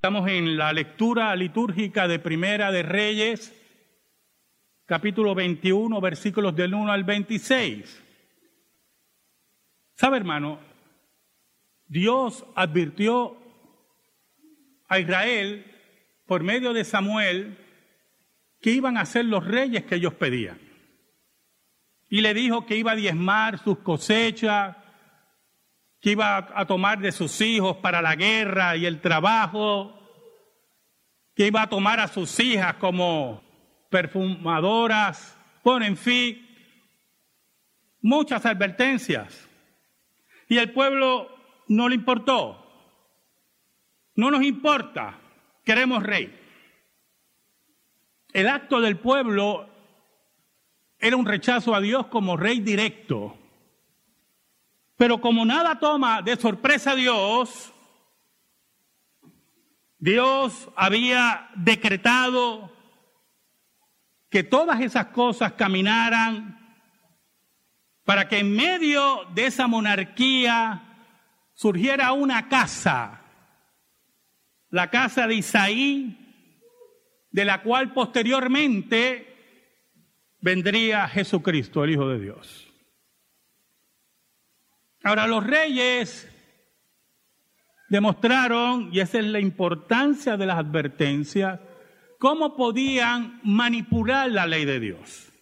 Estamos en la lectura litúrgica de Primera de Reyes, capítulo 21, versículos del 1 al 26. ¿Sabe, hermano? Dios advirtió a Israel por medio de Samuel que iban a ser los reyes que ellos pedían. Y le dijo que iba a diezmar sus cosechas, que iba a tomar de sus hijos para la guerra y el trabajo, que iba a tomar a sus hijas como perfumadoras, por en fin, muchas advertencias. Y el pueblo no le importó. No nos importa, queremos rey. El acto del pueblo era un rechazo a Dios como rey directo. Pero como nada toma de sorpresa a Dios, Dios había decretado que todas esas cosas caminaran para que en medio de esa monarquía surgiera una casa, la casa de Isaí, de la cual posteriormente vendría Jesucristo, el Hijo de Dios. Ahora los reyes demostraron, y esa es la importancia de las advertencias, cómo podían manipular la ley de Dios.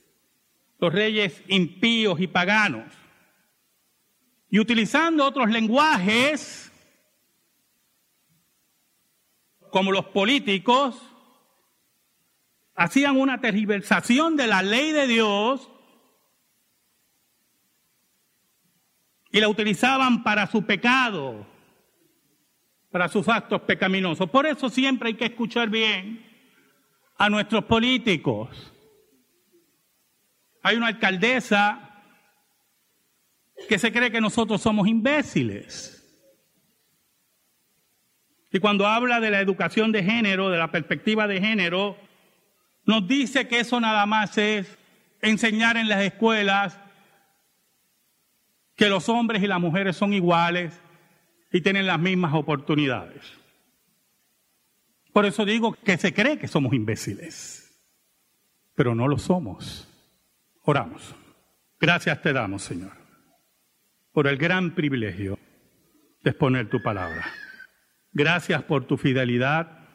Los reyes impíos y paganos. Y utilizando otros lenguajes, como los políticos, hacían una tergiversación de la ley de Dios y la utilizaban para su pecado, para sus actos pecaminosos. Por eso siempre hay que escuchar bien a nuestros políticos. Hay una alcaldesa que se cree que nosotros somos imbéciles. Y cuando habla de la educación de género, de la perspectiva de género, nos dice que eso nada más es enseñar en las escuelas que los hombres y las mujeres son iguales y tienen las mismas oportunidades. Por eso digo que se cree que somos imbéciles, pero no lo somos. Oramos. Gracias te damos, Señor, por el gran privilegio de exponer tu palabra. Gracias por tu fidelidad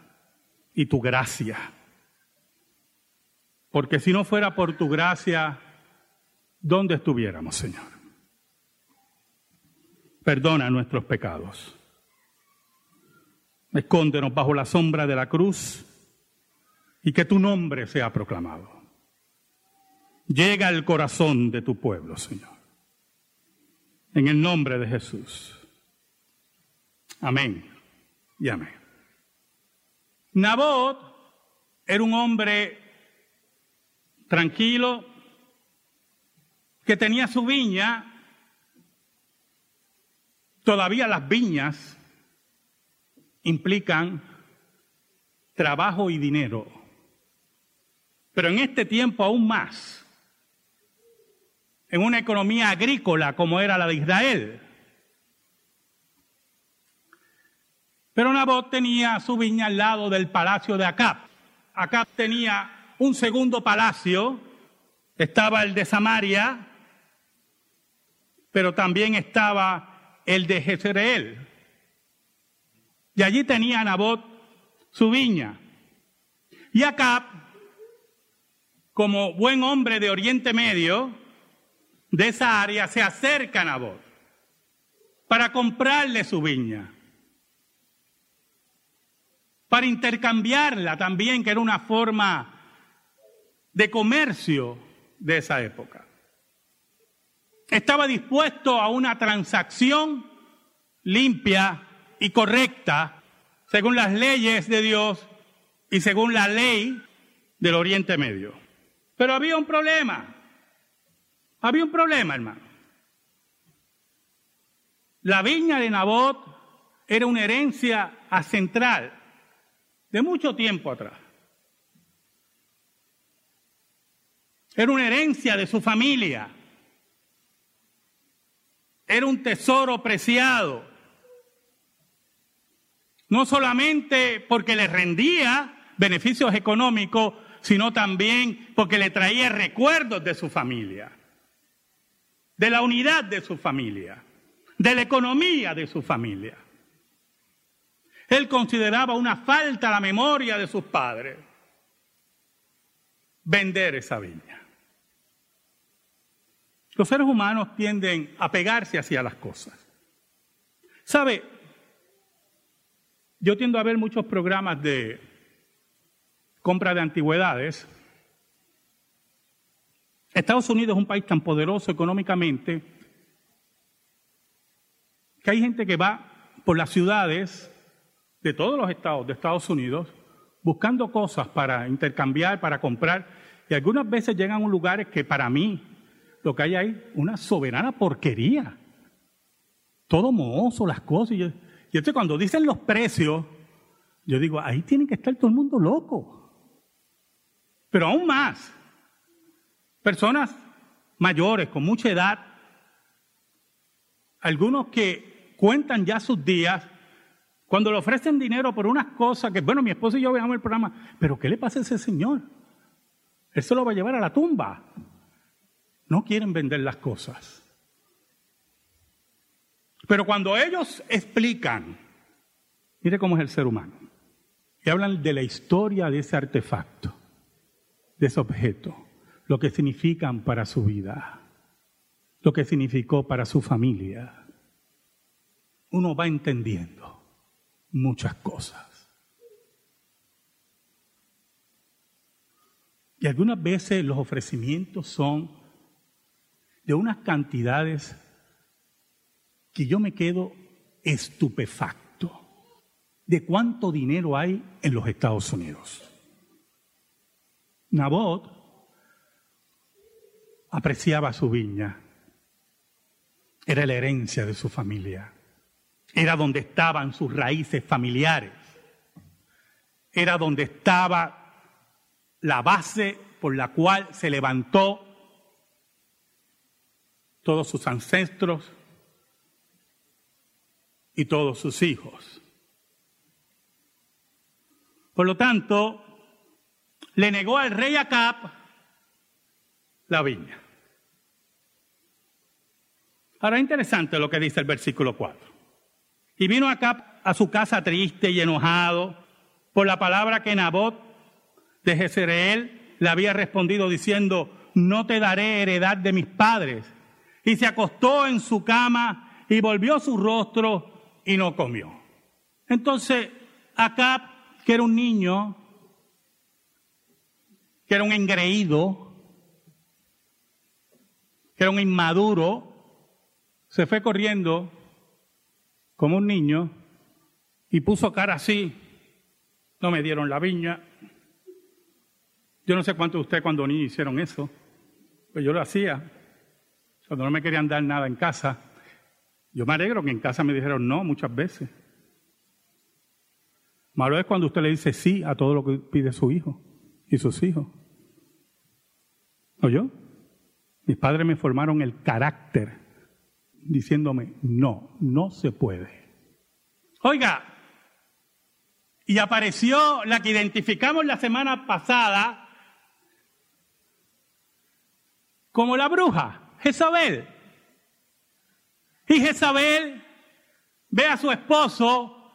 y tu gracia. Porque si no fuera por tu gracia, ¿dónde estuviéramos, Señor? Perdona nuestros pecados. Escóndenos bajo la sombra de la cruz y que tu nombre sea proclamado. Llega al corazón de tu pueblo, Señor. En el nombre de Jesús. Amén y amén. Nabot era un hombre tranquilo, que tenía su viña, todavía las viñas implican trabajo y dinero, pero en este tiempo aún más, en una economía agrícola como era la de Israel. Pero Nabot tenía su viña al lado del palacio de Acab. Acab tenía un segundo palacio, estaba el de Samaria, pero también estaba el de Jezreel. Y allí tenía Nabot su viña. Y Acab, como buen hombre de Oriente Medio, de esa área, se acerca a Nabot para comprarle su viña, para intercambiarla también, que era una forma de comercio de esa época. Estaba dispuesto a una transacción limpia y correcta según las leyes de Dios y según la ley del Oriente Medio. Pero había un problema. Había un problema, hermano. La viña de Nabot era una herencia central de mucho tiempo atrás. Era una herencia de su familia. Era un tesoro preciado. no solamente porque le rendía beneficios económicos, sino también porque le traía recuerdos de su familia, de la unidad de su familia, de la economía de su familia. Él consideraba una falta a la memoria de sus padres vender esa viña. Los seres humanos tienden a pegarse hacia las cosas. ¿Sabe? Yo tiendo a ver muchos programas de compra de antigüedades. Estados Unidos es un país tan poderoso económicamente que hay gente que va por las ciudades de todos los estados de Estados Unidos buscando cosas para intercambiar, para comprar, y algunas veces llegan a un lugar que para mí lo que hay ahí, una soberana porquería. Todo mohoso, las cosas. Y, entonces cuando dicen los precios, yo digo, ahí tiene que estar todo el mundo loco. Pero aún más, personas mayores, con mucha edad, algunos que cuentan ya sus días, cuando le ofrecen dinero por unas cosas que, bueno, mi esposo y yo veamos el programa, pero ¿qué le pasa a ese señor? Se lo va a llevar a la tumba. No quieren vender las cosas. Pero cuando ellos explican, mire cómo es el ser humano, y hablan de la historia de ese artefacto, de ese objeto, lo que significan para su vida, lo que significó para su familia, uno va entendiendo muchas cosas. Y algunas veces los ofrecimientos son de unas cantidades que yo me quedo estupefacto de cuánto dinero hay en los Estados Unidos. Nabot apreciaba su viña, era la herencia de su familia, era donde estaban sus raíces familiares, era donde estaba la base por la cual se levantó todos sus ancestros y todos sus hijos. Por lo tanto, le negó al rey Acab la viña. Ahora interesante lo que dice el versículo 4. Y vino Acab a su casa triste y enojado por la palabra que Nabot de Jezreel le había respondido diciendo, no te daré heredad de mis padres. Y se acostó en su cama y volvió su rostro y no comió. Entonces, Acab, que era un niño, que era un engreído, que era un inmaduro, se fue corriendo como un niño y puso cara así. No me dieron la viña, yo no sé cuántos de ustedes cuando niños hicieron eso, pues yo lo hacía. Cuando no me querían dar nada en casa, yo me alegro que en casa me dijeron no muchas veces. Malo es cuando usted le dice sí a todo lo que pide su hijo y sus hijos. ¿O yo? Mis padres me formaron el carácter diciéndome no, no se puede. Oiga, y apareció la que identificamos la semana pasada, como la bruja, Jezabel. Y Jezabel ve a su esposo,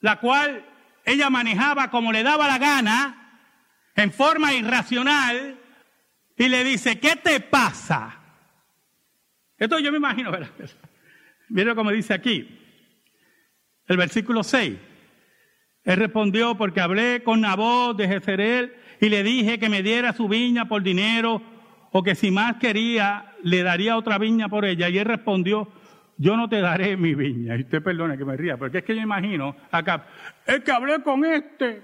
la cual ella manejaba como le daba la gana, en forma irracional, y le dice, ¿qué te pasa? Esto yo me imagino, ¿verdad? Mira cómo dice aquí, el versículo 6. Él respondió, porque hablé con Nabot de Jezreel y le dije que me diera su viña por dinero o que si más quería le daría otra viña por ella. Y él respondió, yo no te daré mi viña. Y usted perdone que me ría, porque es que yo imagino acá, es que hablé con este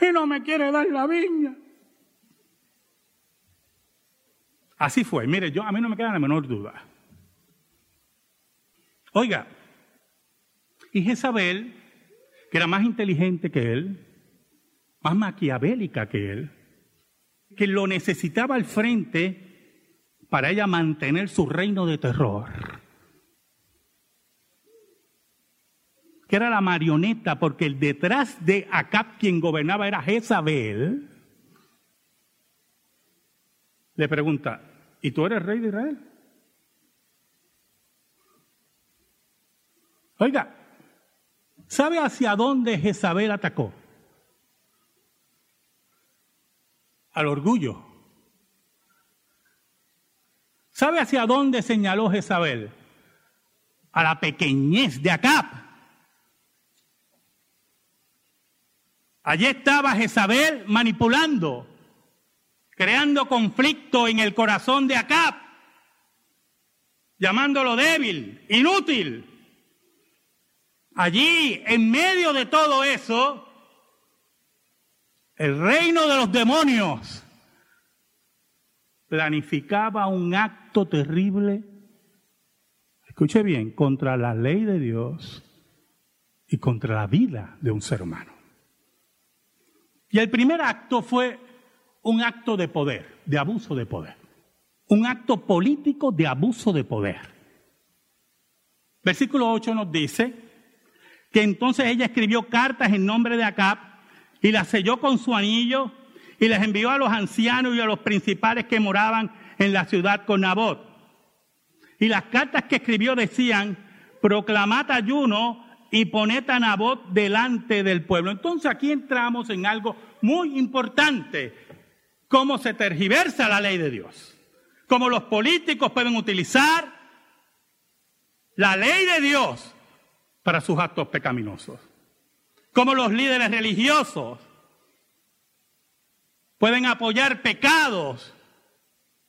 y no me quiere dar la viña. Así fue. Mire, yo a mí no me queda la menor duda. Oiga, y Jezabel, que era más inteligente que él, más maquiavélica que él, que lo necesitaba al frente para ella mantener su reino de terror. que era la marioneta, porque el detrás de Acab quien gobernaba era Jezabel, le pregunta, ¿y tú eres rey de Israel? Oiga, ¿sabe hacia dónde Jezabel atacó? Al orgullo. ¿Sabe hacia dónde señaló Jezabel? A la pequeñez de Acab. Allí estaba Jezabel manipulando, creando conflicto en el corazón de Acab, llamándolo débil, inútil. Allí, en medio de todo eso, el reino de los demonios planificaba un acto terrible, escuche bien, contra la ley de Dios y contra la vida de un ser humano. Y el primer acto fue un acto de poder, de abuso de poder. Un acto político de abuso de poder. Versículo 8 nos dice que entonces ella escribió cartas en nombre de Acab y las selló con su anillo y les envió a los ancianos y a los principales que moraban en la ciudad con Nabot. Y las cartas que escribió decían, proclamad ayuno y poned a Nabot delante del pueblo. Entonces aquí entramos en algo muy importante, cómo se tergiversa la ley de Dios, cómo los políticos pueden utilizar la ley de Dios para sus actos pecaminosos, cómo los líderes religiosos pueden apoyar pecados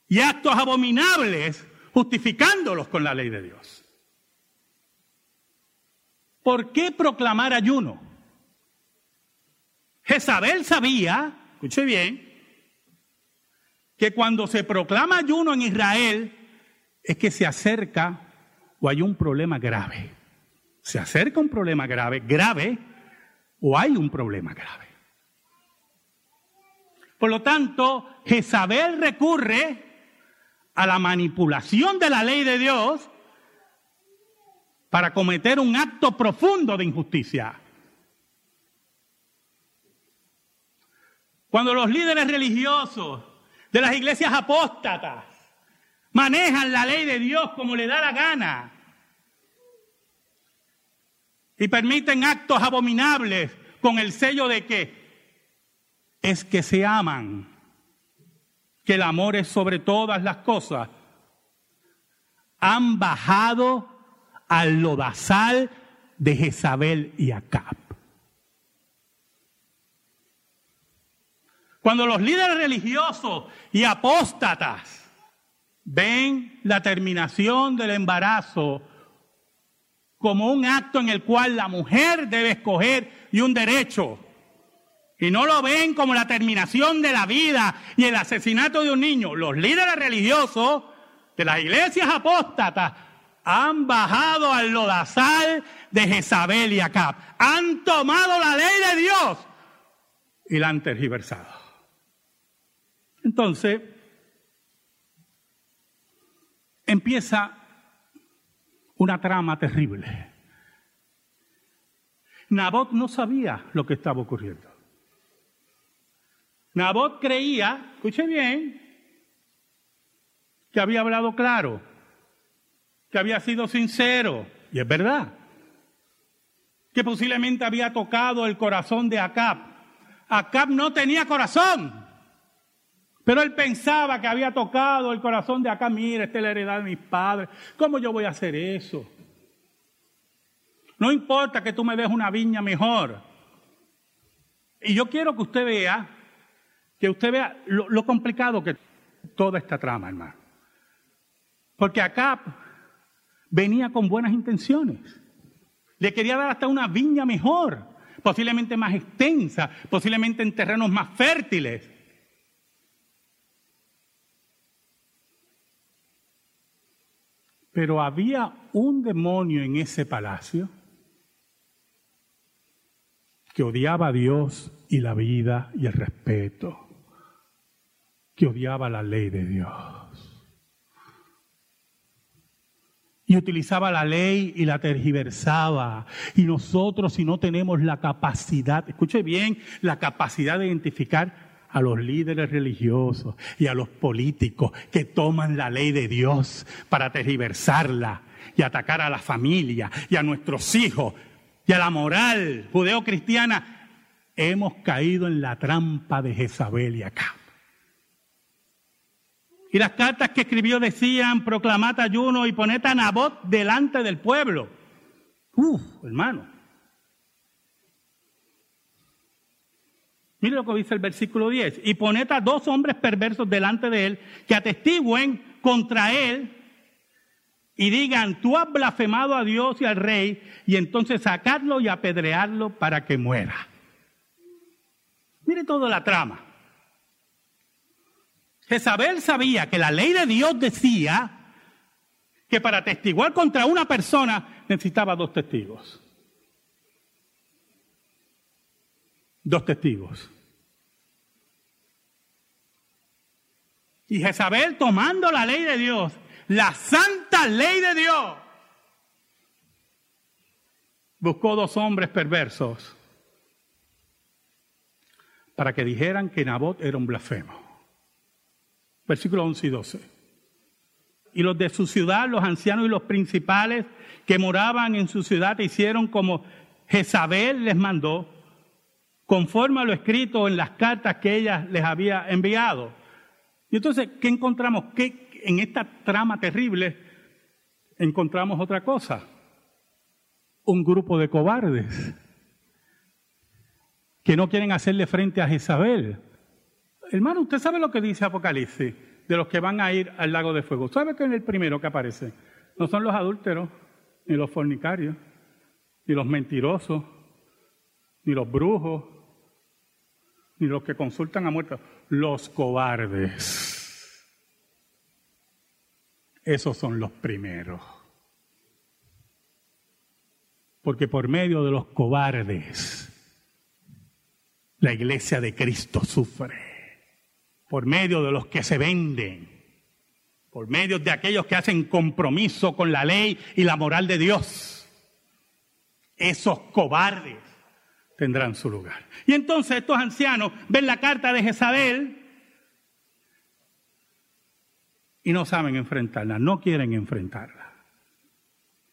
y actos abominables justificándolos con la ley de Dios. ¿Por qué proclamar ayuno? Jezabel sabía, escuche bien, que cuando se proclama ayuno en Israel es que se acerca o hay un problema grave. Se acerca un problema grave, grave, o hay un problema grave. Por lo tanto, Jezabel recurre a la manipulación de la ley de Dios para cometer un acto profundo de injusticia. Cuando los líderes religiosos de las iglesias apóstatas manejan la ley de Dios como le da la gana y permiten actos abominables con el sello de que es que se aman, que el amor es sobre todas las cosas, han bajado al lodazal de Jezabel y Acab. Cuando los líderes religiosos y apóstatas ven la terminación del embarazo como un acto en el cual la mujer debe escoger y un derecho, y no lo ven como la terminación de la vida y el asesinato de un niño. Los líderes religiosos de las iglesias apóstatas han bajado al lodazal de Jezabel y Acab. Han tomado la ley de Dios y la han tergiversado. Entonces, empieza una trama terrible. Nabot no sabía lo que estaba ocurriendo. Nabot creía, escuche bien, que había hablado claro, que había sido sincero, y es verdad, que posiblemente había tocado el corazón de Acab. Acab no tenía corazón, pero él pensaba que había tocado el corazón de Acab. Mira, esta es la heredad de mis padres, ¿cómo yo voy a hacer eso? No importa que tú me des una viña mejor. Y yo quiero que usted vea que usted vea lo, complicado que toda esta trama, hermano. Porque acá venía con buenas intenciones. Le quería dar hasta una viña mejor, posiblemente más extensa, posiblemente en terrenos más fértiles. Pero había un demonio en ese palacio que odiaba a Dios y la vida y el respeto que odiaba la ley de Dios. y utilizaba la ley y la tergiversaba. Y nosotros si no tenemos la capacidad, escuche bien, la capacidad de identificar a los líderes religiosos y a los políticos que toman la ley de Dios para tergiversarla y atacar a la familia y a nuestros hijos y a la moral judeocristiana, hemos caído en la trampa de Jezabel y acá. Y las cartas que escribió decían, proclamad ayuno y poned a Nabot delante del pueblo. Uf, hermano. Mire lo que dice el versículo 10. Y poned a dos hombres perversos delante de él que atestiguen contra él y digan, tú has blasfemado a Dios y al rey, y entonces sacarlo y apedrearlo para que muera. Mire toda la trama. Jezabel sabía que la ley de Dios decía que para testiguar contra una persona necesitaba dos testigos. Dos testigos. Y Jezabel tomando la ley de Dios, la santa ley de Dios, buscó dos hombres perversos para que dijeran que Nabot era un blasfemo versículos 11 y 12. Y los de su ciudad, los ancianos y los principales que moraban en su ciudad, hicieron como Jezabel les mandó, conforme a lo escrito en las cartas que ella les había enviado. Y entonces, ¿qué encontramos? Que en esta trama terrible encontramos otra cosa. Un grupo de cobardes que no quieren hacerle frente a Jezabel Hermano, usted sabe lo que dice Apocalipsis de los que van a ir al lago de fuego. ¿Sabe que es el primero que aparece? No son los adúlteros, ni los fornicarios, ni los mentirosos, ni los brujos, ni los que consultan a muertos. Los cobardes. Esos son los primeros. Porque por medio de los cobardes, la iglesia de Cristo sufre por medio de los que se venden, por medio de aquellos que hacen compromiso con la ley y la moral de Dios. Esos cobardes tendrán su lugar. Y entonces estos ancianos ven la carta de Jezabel y no saben enfrentarla, no quieren enfrentarla.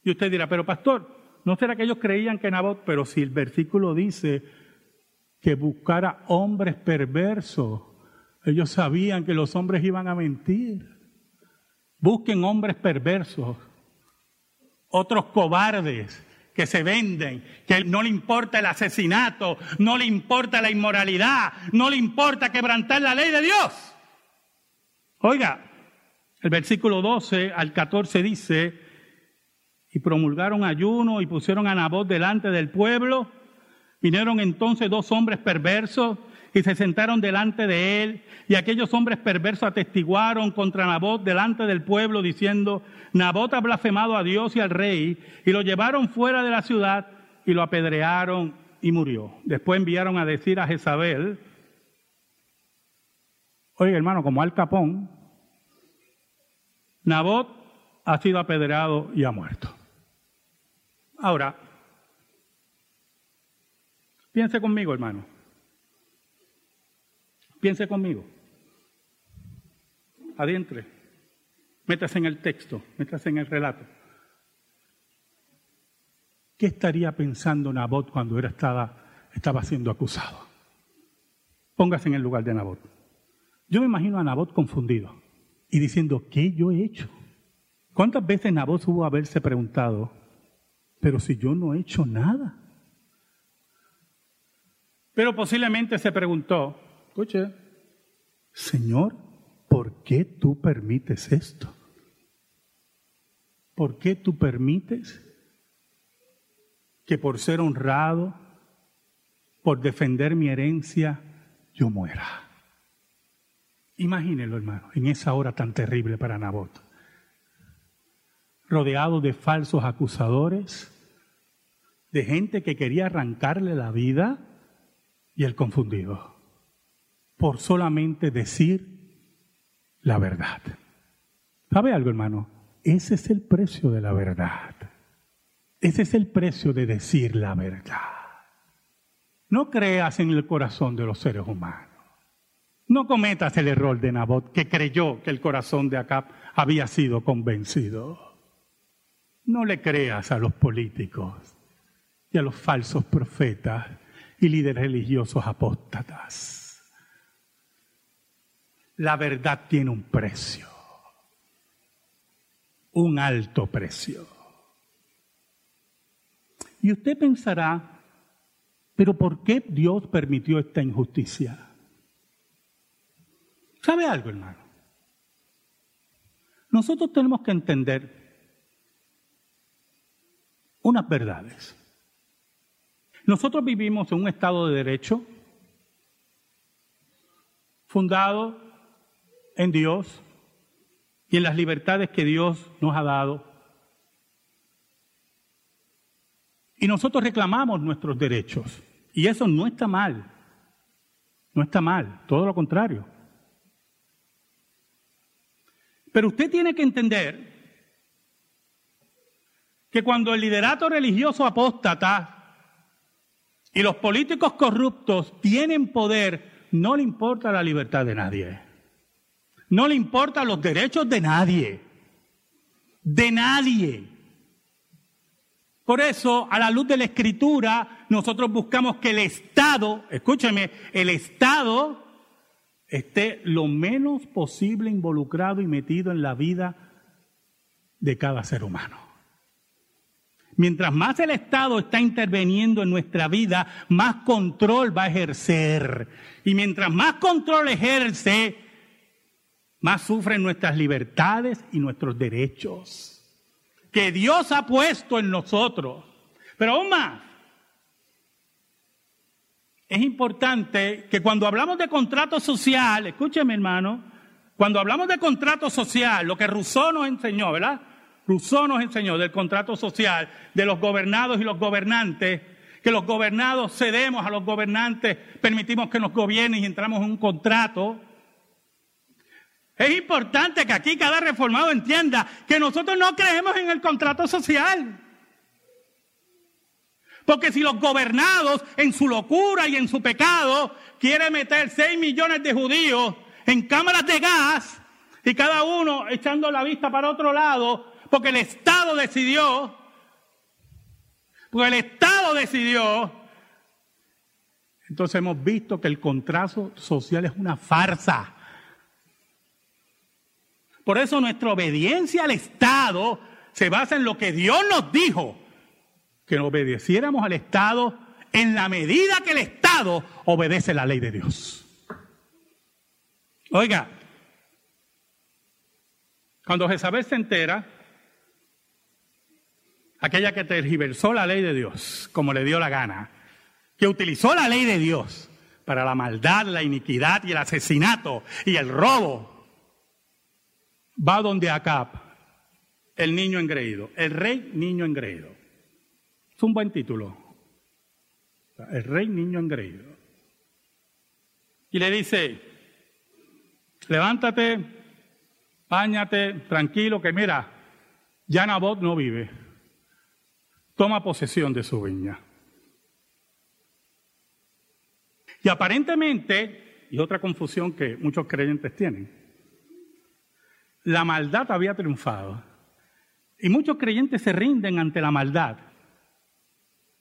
Y usted dirá, pero pastor, ¿no será que ellos creían que Nabot? Pero si el versículo dice que buscara hombres perversos ellos sabían que los hombres iban a mentir. Busquen hombres perversos, otros cobardes que se venden, que no le importa el asesinato, no le importa la inmoralidad, no le importa quebrantar la ley de Dios. Oiga, el versículo 12 al 14 dice, y promulgaron ayuno y pusieron a Nabot delante del pueblo. Vinieron entonces dos hombres perversos y se sentaron delante de él, y aquellos hombres perversos atestiguaron contra Nabot delante del pueblo, diciendo, Nabot ha blasfemado a Dios y al rey, y lo llevaron fuera de la ciudad y lo apedrearon y murió. Después enviaron a decir a Jezabel, oye hermano, como al capón, Nabot ha sido apedreado y ha muerto. Ahora, piense conmigo, hermano. Piense conmigo. Adentre. Métase en el texto, métase en el relato. ¿Qué estaría pensando Nabot cuando era, estaba, siendo acusado? Póngase en el lugar de Nabot. Yo me imagino a Nabot confundido y diciendo, ¿qué yo he hecho? ¿Cuántas veces Nabot hubo haberse preguntado, pero si yo no he hecho nada? Pero posiblemente se preguntó, Escuche, Señor, ¿por qué tú permites esto? ¿Por qué tú permites que por ser honrado, por defender mi herencia, yo muera? Imagínelo, hermano, en esa hora tan terrible para Nabot. Rodeado de falsos acusadores, de gente que quería arrancarle la vida y el confundido por solamente decir la verdad. ¿Sabe algo, hermano? Ese es el precio de la verdad. Ese es el precio de decir la verdad. No creas en el corazón de los seres humanos. No cometas el error de Nabot, que creyó que el corazón de Acab había sido convencido. No le creas a los políticos y a los falsos profetas y líderes religiosos apóstatas. La verdad tiene un precio, un alto precio. Y usted pensará, pero ¿por qué Dios permitió esta injusticia? ¿Sabe algo, hermano? Nosotros tenemos que entender unas verdades. Nosotros vivimos en un Estado de Derecho fundado en Dios y en las libertades que Dios nos ha dado. Y nosotros reclamamos nuestros derechos. Y eso no está mal. No está mal, todo lo contrario. Pero usted tiene que entender que cuando el liderato religioso apóstata y los políticos corruptos tienen poder, no le importa la libertad de nadie. No le importan los derechos de nadie. De nadie. Por eso, a la luz de la escritura, nosotros buscamos que el Estado, escúcheme, el Estado esté lo menos posible involucrado y metido en la vida de cada ser humano. Mientras más el Estado está interviniendo en nuestra vida, más control va a ejercer. Y mientras más control ejerce, más sufren nuestras libertades y nuestros derechos que Dios ha puesto en nosotros. Pero aún más, es importante que cuando hablamos de contrato social, escúcheme hermano, cuando hablamos de contrato social, lo que Rousseau nos enseñó, ¿verdad? Rousseau nos enseñó del contrato social, de los gobernados y los gobernantes, que los gobernados cedemos a los gobernantes, permitimos que nos gobiernen y entramos en un contrato. Es importante que aquí cada reformado entienda que nosotros no creemos en el contrato social. Porque si los gobernados en su locura y en su pecado quieren meter 6 millones de judíos en cámaras de gas y cada uno echando la vista para otro lado, porque el Estado decidió, porque el Estado decidió, entonces hemos visto que el contrato social es una farsa. Por eso nuestra obediencia al Estado se basa en lo que Dios nos dijo, que obedeciéramos al Estado en la medida que el Estado obedece la ley de Dios. Oiga, cuando Jezabel se entera aquella que tergiversó la ley de Dios como le dio la gana, que utilizó la ley de Dios para la maldad, la iniquidad y el asesinato y el robo, va donde Acab, el niño engreído, el rey niño engreído. Es un buen título. El rey niño engreído. Y le dice, levántate, páñate, tranquilo, que mira, ya Nabot no vive toma posesión de su viña. Y aparentemente, y otra confusión que muchos creyentes tienen, la maldad había triunfado. Y muchos creyentes se rinden ante la maldad.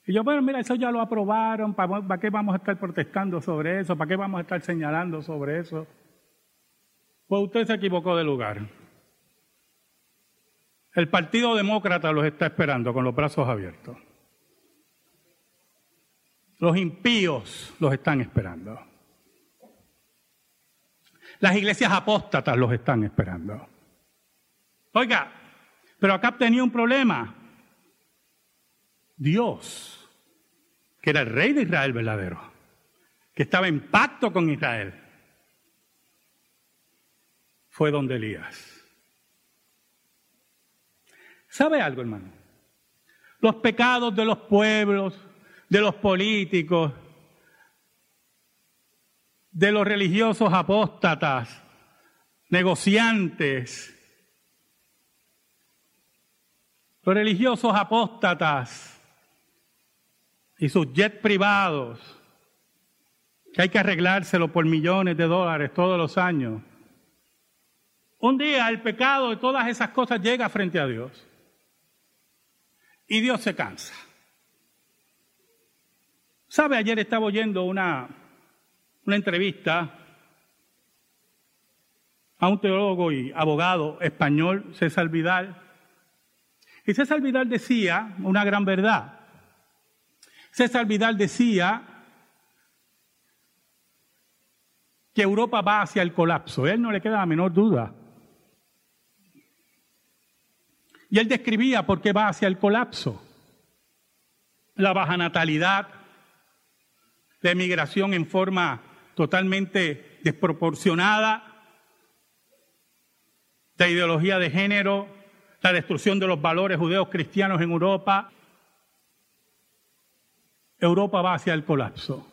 Y yo, bueno, mira, eso ya lo aprobaron, ¿para, ¿para qué vamos a estar protestando sobre eso? ¿Para qué vamos a estar señalando sobre eso? Pues usted se equivocó de lugar. El Partido Demócrata los está esperando con los brazos abiertos. Los impíos los están esperando. Las iglesias apóstatas los están esperando. Oiga, pero acá tenía un problema. Dios, que era el rey de Israel verdadero, que estaba en pacto con Israel, fue donde Elías. ¿Sabe algo, hermano? Los pecados de los pueblos, de los políticos, de los religiosos apóstatas, negociantes, Los religiosos apóstatas y sus jets privados, que hay que arreglárselo por millones de dólares todos los años. Un día el pecado de todas esas cosas llega frente a Dios y Dios se cansa. ¿Sabe? Ayer estaba oyendo una, una entrevista a un teólogo y abogado español, César Vidal. Y César Vidal decía una gran verdad. César Vidal decía que Europa va hacia el colapso. A él no le queda la menor duda. Y él describía por qué va hacia el colapso. La baja natalidad, la emigración en forma totalmente desproporcionada, la ideología de género, la destrucción de los valores judeos cristianos en Europa. Europa va hacia el colapso.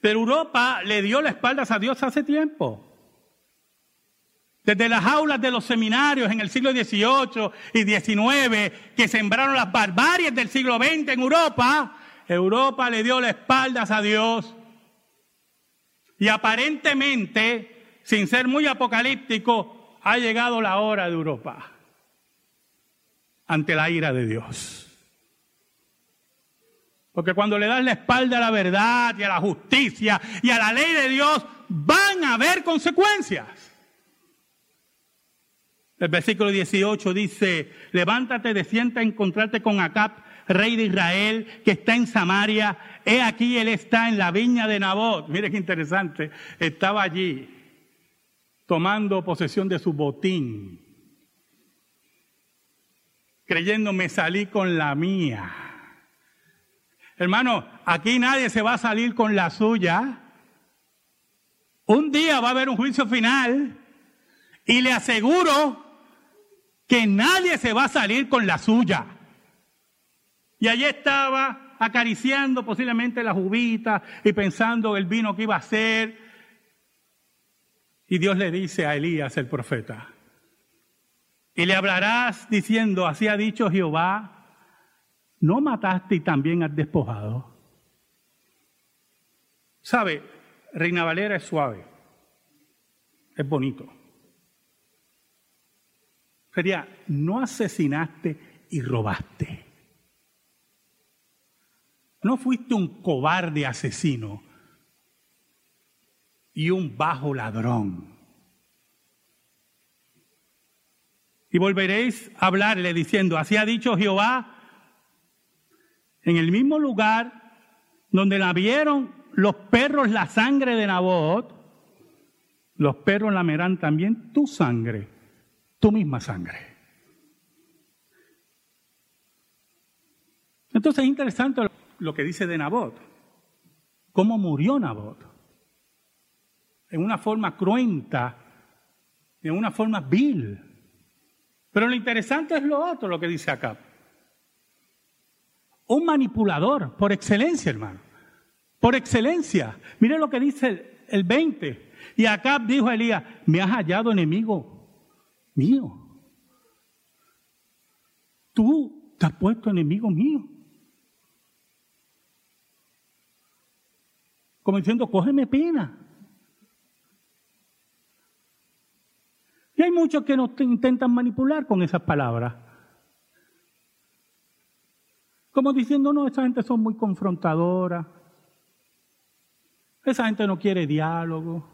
Pero Europa le dio la espalda a Dios hace tiempo. Desde las aulas de los seminarios en el siglo XVIII y XIX, que sembraron las barbaries del siglo XX en Europa, Europa le dio la espalda a Dios. Y aparentemente, sin ser muy apocalíptico, ha llegado la hora de Europa ante la ira de Dios. Porque cuando le das la espalda a la verdad y a la justicia y a la ley de Dios, van a haber consecuencias. El versículo 18 dice, levántate, descienda a encontrarte con Acab, rey de Israel, que está en Samaria. He aquí, él está en la viña de Nabot. Mire qué interesante. Estaba allí tomando posesión de su botín, creyendo me salí con la mía. Hermano, aquí nadie se va a salir con la suya. Un día va a haber un juicio final y le aseguro que nadie se va a salir con la suya. Y allí estaba acariciando posiblemente la jubita y pensando el vino que iba a hacer. Y Dios le dice a Elías, el profeta, y le hablarás diciendo, así ha dicho Jehová, no mataste y también has despojado. ¿Sabe? Reina Valera es suave, es bonito sería, no asesinaste y robaste. No fuiste un cobarde asesino y un bajo ladrón. Y volveréis a hablarle diciendo, así ha dicho Jehová, en el mismo lugar donde la vieron los perros la sangre de Nabot, los perros lamerán también tu sangre tu misma sangre. Entonces es interesante lo que dice de Nabot, cómo murió Nabot, en una forma cruenta, en una forma vil. Pero lo interesante es lo otro, lo que dice acá. Un manipulador, por excelencia, hermano. Por excelencia. Mire lo que dice el, el 20. Y Acab dijo a Elías, me has hallado enemigo mío. Tú te has puesto enemigo mío. Como diciendo, cógeme pena. Y hay muchos que nos intentan manipular con esas palabras. Como diciendo, no, esa gente son muy confrontadoras. Esa gente no quiere diálogo.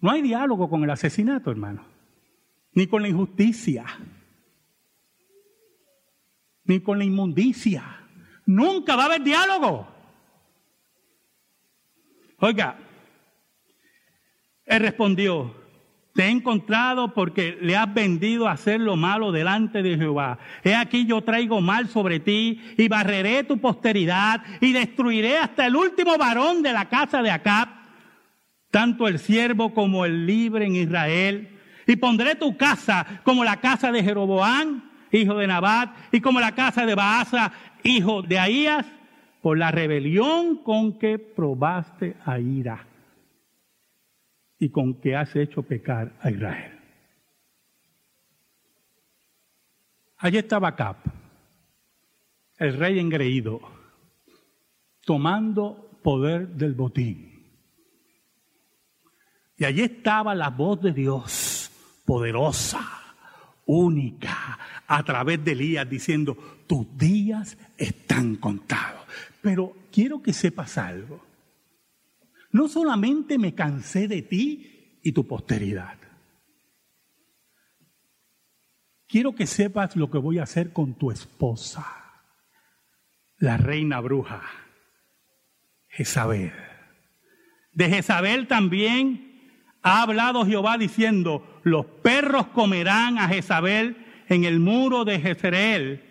No hay diálogo con el asesinato, hermano ni con la injusticia, ni con la inmundicia. Nunca va a haber diálogo. Oiga, él respondió, te he encontrado porque le has vendido a hacer lo malo delante de Jehová. He aquí yo traigo mal sobre ti y barreré tu posteridad y destruiré hasta el último varón de la casa de Acab, tanto el siervo como el libre en Israel y pondré tu casa como la casa de Jeroboán, hijo de Nabat, y como la casa de Baasa, hijo de Ahías, por la rebelión con que probaste a ira y con que has hecho pecar a Israel. Allí estaba Cap, el rey engreído, tomando poder del botín. Y allí estaba la voz de Dios, poderosa, única, a través de Elías, diciendo, tus días están contados. Pero quiero que sepas algo. No solamente me cansé de ti y tu posteridad. Quiero que sepas lo que voy a hacer con tu esposa, la reina bruja, Jezabel. De Jezabel también ha hablado Jehová diciendo, los perros comerán a Jezabel en el muro de Jezreel.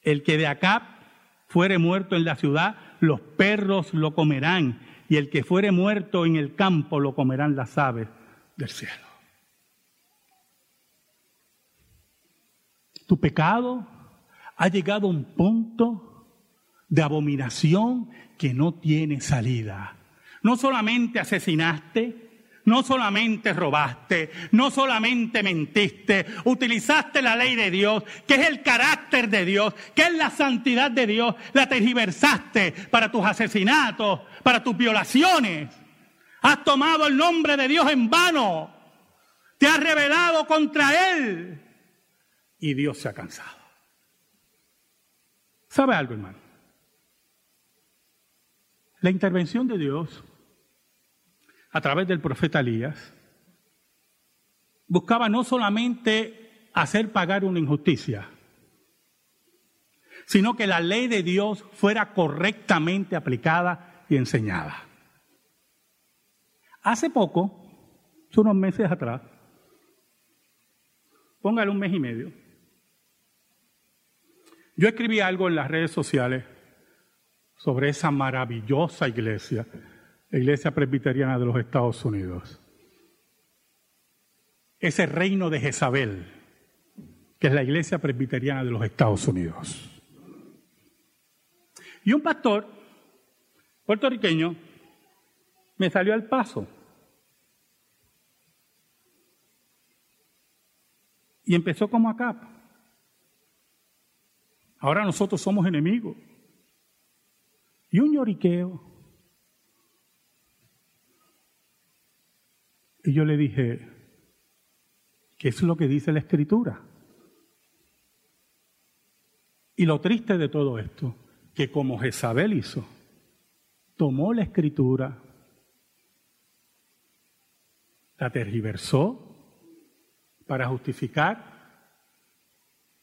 El que de acá fuere muerto en la ciudad, los perros lo comerán, y el que fuere muerto en el campo lo comerán las aves del cielo. Tu pecado ha llegado a un punto de abominación que no tiene salida. No solamente asesinaste, no solamente robaste, no solamente mentiste, utilizaste la ley de Dios, que es el carácter de Dios, que es la santidad de Dios, la tergiversaste para tus asesinatos, para tus violaciones. Has tomado el nombre de Dios en vano, te has rebelado contra Él y Dios se ha cansado. ¿Sabe algo, hermano? La intervención de Dios a través del profeta Elías buscaba no solamente hacer pagar una injusticia, sino que la ley de Dios fuera correctamente aplicada y enseñada. Hace poco, unos meses atrás, póngale un mes y medio, yo escribí algo en las redes sociales sobre esa maravillosa iglesia, la Iglesia Presbiteriana de los Estados Unidos. Ese reino de Jezabel, que es la Iglesia Presbiteriana de los Estados Unidos. Y un pastor puertorriqueño me salió al paso. Y empezó como acá. Ahora nosotros somos enemigos. Y un lloriqueo. Y yo le dije, ¿qué es lo que dice la escritura? Y lo triste de todo esto, que como Jezabel hizo, tomó la escritura, la tergiversó para justificar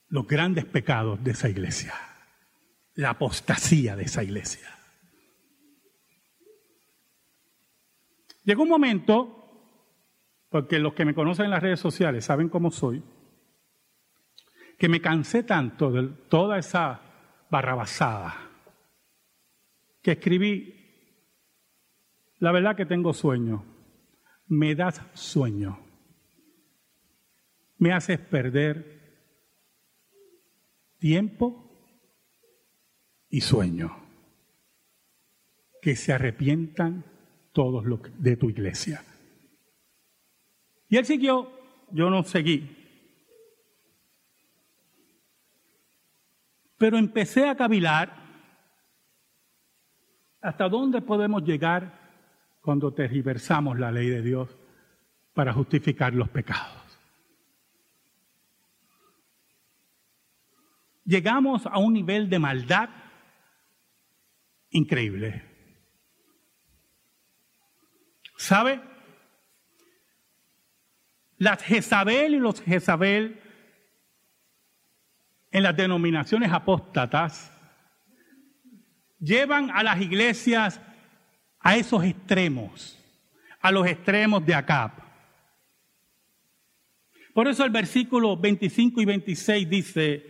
los grandes pecados de esa iglesia, la apostasía de esa iglesia. Llegó un momento, porque los que me conocen en las redes sociales saben cómo soy, que me cansé tanto de toda esa barrabasada que escribí, la verdad que tengo sueño, me das sueño, me haces perder tiempo y sueño. Que se arrepientan todos los de tu iglesia. Y él siguió, yo no seguí. Pero empecé a cavilar hasta dónde podemos llegar cuando tergiversamos la ley de Dios para justificar los pecados. llegamos a un nivel de maldad increíble. ¿Sabe? Las Jezabel y los Jezabel en las denominaciones apóstatas llevan a las iglesias a esos extremos, a los extremos de Acab. Por eso el versículo 25 y 26 dice,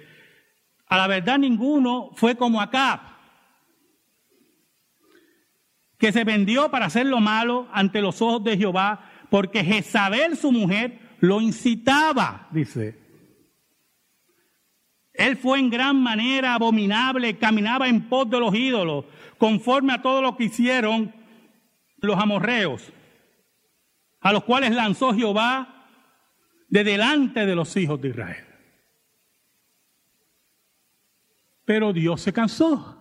a la verdad ninguno fue como Acab, que se vendió para hacer lo malo ante los ojos de Jehová, porque Jezabel, su mujer, lo incitaba, dice. Él fue en gran manera abominable, caminaba en pos de los ídolos, conforme a todo lo que hicieron los amorreos, a los cuales lanzó Jehová de delante de los hijos de Israel. Pero Dios se cansó.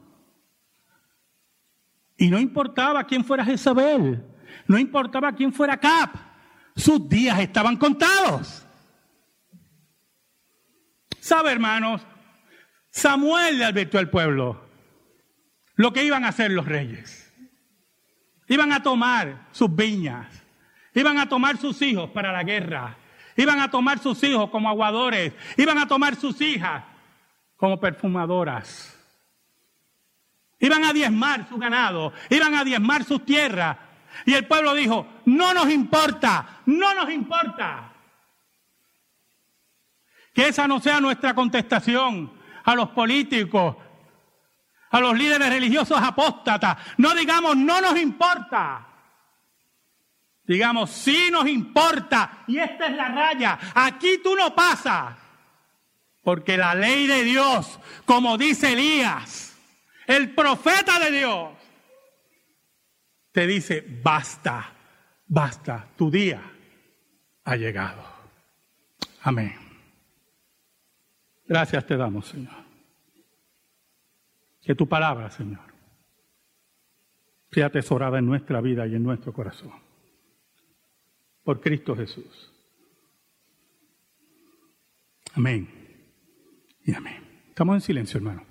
Y no importaba quién fuera Jezabel, no importaba quién fuera Cap, sus días estaban contados. ¿Sabe, hermanos? Samuel le advirtió al pueblo lo que iban a hacer los reyes. Iban a tomar sus viñas, iban a tomar sus hijos para la guerra, iban a tomar sus hijos como aguadores, iban a tomar sus hijas como perfumadoras. Iban a diezmar su ganado, iban a diezmar sus tierras. Y el pueblo dijo, no nos importa, no nos importa. Que esa no sea nuestra contestación a los políticos, a los líderes religiosos apóstatas. No digamos, no nos importa. Digamos, sí nos importa. Y esta es la raya. Aquí tú no pasas. Porque la ley de Dios, como dice Elías, el profeta de Dios, te dice, basta, basta, tu día ha llegado. Amén. Gracias te damos, Señor. Que tu palabra, Señor, sea atesorada en nuestra vida y en nuestro corazón. Por Cristo Jesús. Amén y amén. Estamos en silencio, hermano.